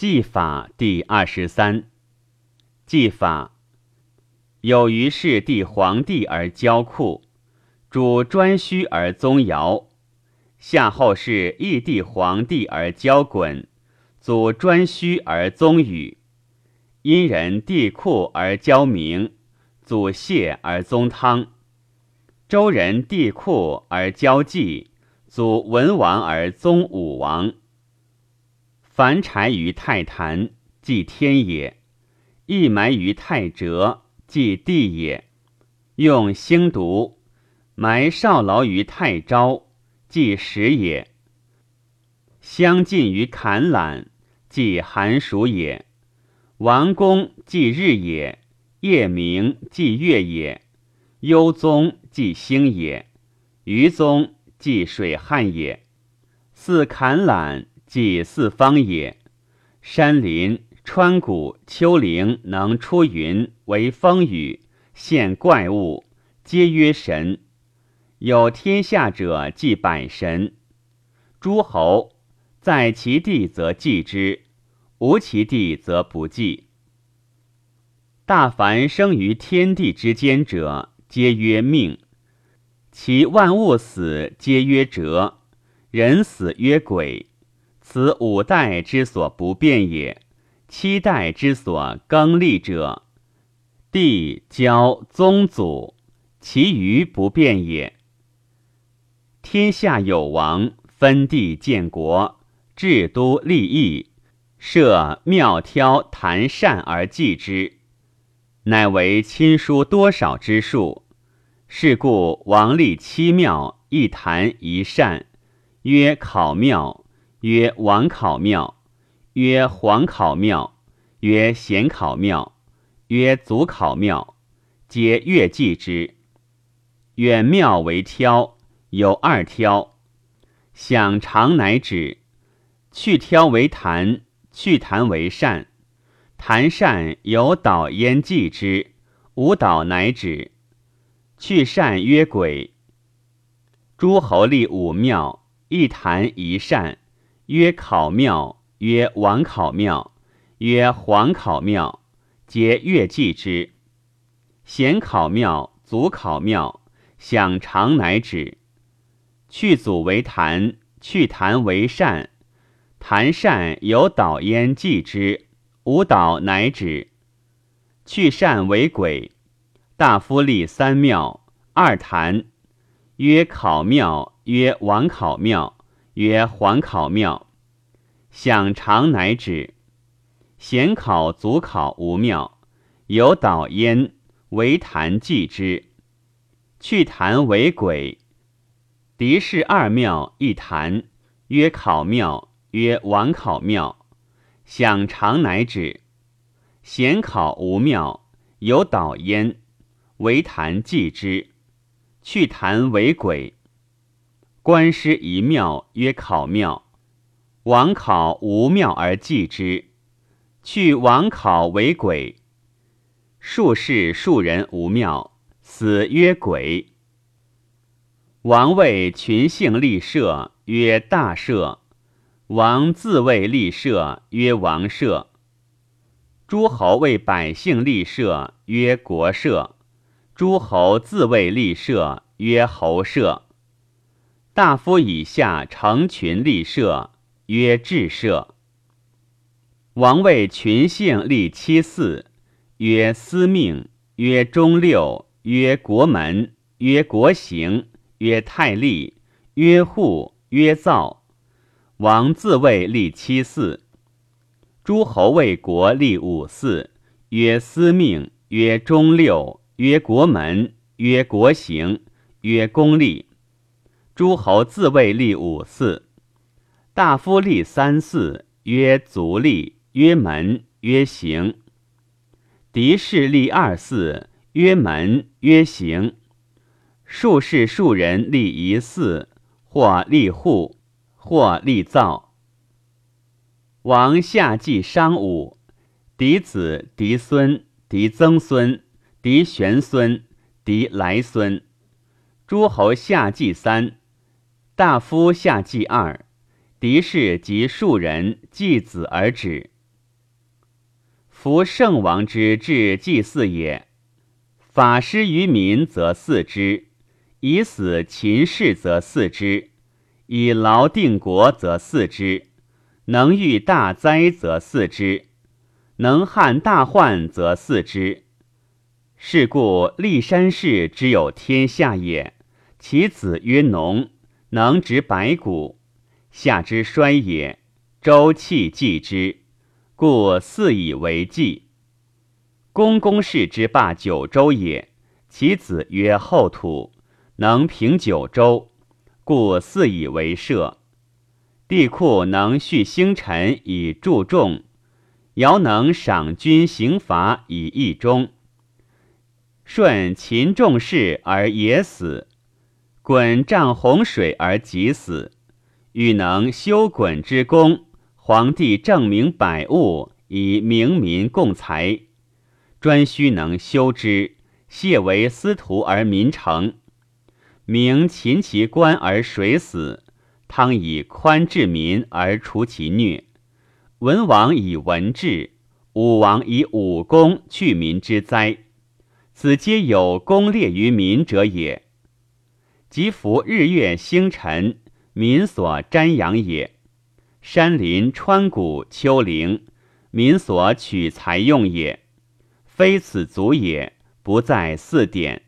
纪法第二十三。纪法有于是帝皇帝而交库，主颛顼而宗尧；夏后氏义帝皇帝而交衮，祖颛顼而宗禹；殷人帝库而交明，祖谢而宗汤；周人帝库而交季，祖文王而宗武王。凡柴于太坛，即天也；亦埋于太哲，即地也。用星毒，埋少劳于太昭，即时也。相近于坎览，即寒暑也。王公即日也，夜明即月也。幽宗即星也，余宗即水旱也。似坎览。即四方也，山林、川谷、丘陵能出云为风雨，现怪物，皆曰神。有天下者，即百神。诸侯在其地则祭之，无其地则不祭。大凡生于天地之间者，皆曰命。其万物死，皆曰哲；人死曰鬼。此五代之所不变也，七代之所更立者，帝交宗祖，其余不变也。天下有王，分地建国，治都立邑，设庙挑坛善而祭之，乃为亲疏多少之数。是故王立七庙，一坛一善，曰考庙。曰王考庙，曰皇考庙，曰贤考庙，曰祖考庙，皆乐祭之。远庙为挑，有二挑，享长乃止。去挑为坛，去坛为善。坛善有导焉祭之，无导乃止。去善曰鬼。诸侯立五庙，一坛一善。曰考庙，曰王考庙，曰皇考庙，皆乐祭之。贤考庙，祖考庙，享长乃止。去祖为坛，去坛为善。坛善有导焉祭之，无导乃止。去善为鬼。大夫立三庙，二坛，曰考庙，曰王考庙。曰皇考庙，享长乃止。贤考、祖考无庙，有导焉，为坛祭之。去坛为鬼。狄氏二庙一坛，曰考庙，曰王考庙。享长乃止。贤考无庙，有导焉，为坛祭之。去坛为鬼。官师一庙曰考庙，王考无庙而祭之，去王考为鬼。术士庶人无庙，死曰鬼。王为群姓立社，曰大社；王自为立社，曰王社。诸侯为百姓立社，曰国社；诸侯自为立社，曰侯社。大夫以下成群立社，曰治社。王为群姓立七嗣，曰司命，曰中六，曰国门，曰国行，曰太历，曰户，曰造。王自谓立七嗣。诸侯为国立五嗣，曰司命，曰中六，曰国门，曰国行，曰公立。诸侯自卫立五嗣，大夫立三嗣，曰足立，曰门，曰行。狄氏立二嗣，曰门，曰行。术士庶人立一嗣，或立户，或立灶。王下祭商武，嫡子、嫡孙、嫡曾孙、嫡玄孙、嫡来孙。诸侯下祭三。大夫下祭二，嫡氏及庶人祭子而止。夫圣王之治祭祀也。法师于民则祀之，以死秦氏则祀之，以劳定国则祀之，能御大灾则祀之，能撼大患则祀之。是故立山氏之有天下也，其子曰农，能执百谷，夏之衰也，周气继之，故四以为祭。公公氏之霸九州也，其子曰后土，能平九州，故四以为社。帝库能恤星辰以助众，尧能赏君刑罚以义忠。舜勤重事而也死，鲧丈洪水而己死。欲能修鲧之功，皇帝正明百物以明民共财。专须能修之，谢为司徒而民成。明秦其官而水死，汤以宽治民而除其虐。文王以文治，武王以武功去民之灾。此皆有功列于民者也。即服日月星辰，民所瞻仰也；山林川谷丘陵，民所取材用也。非此足也，不在四点。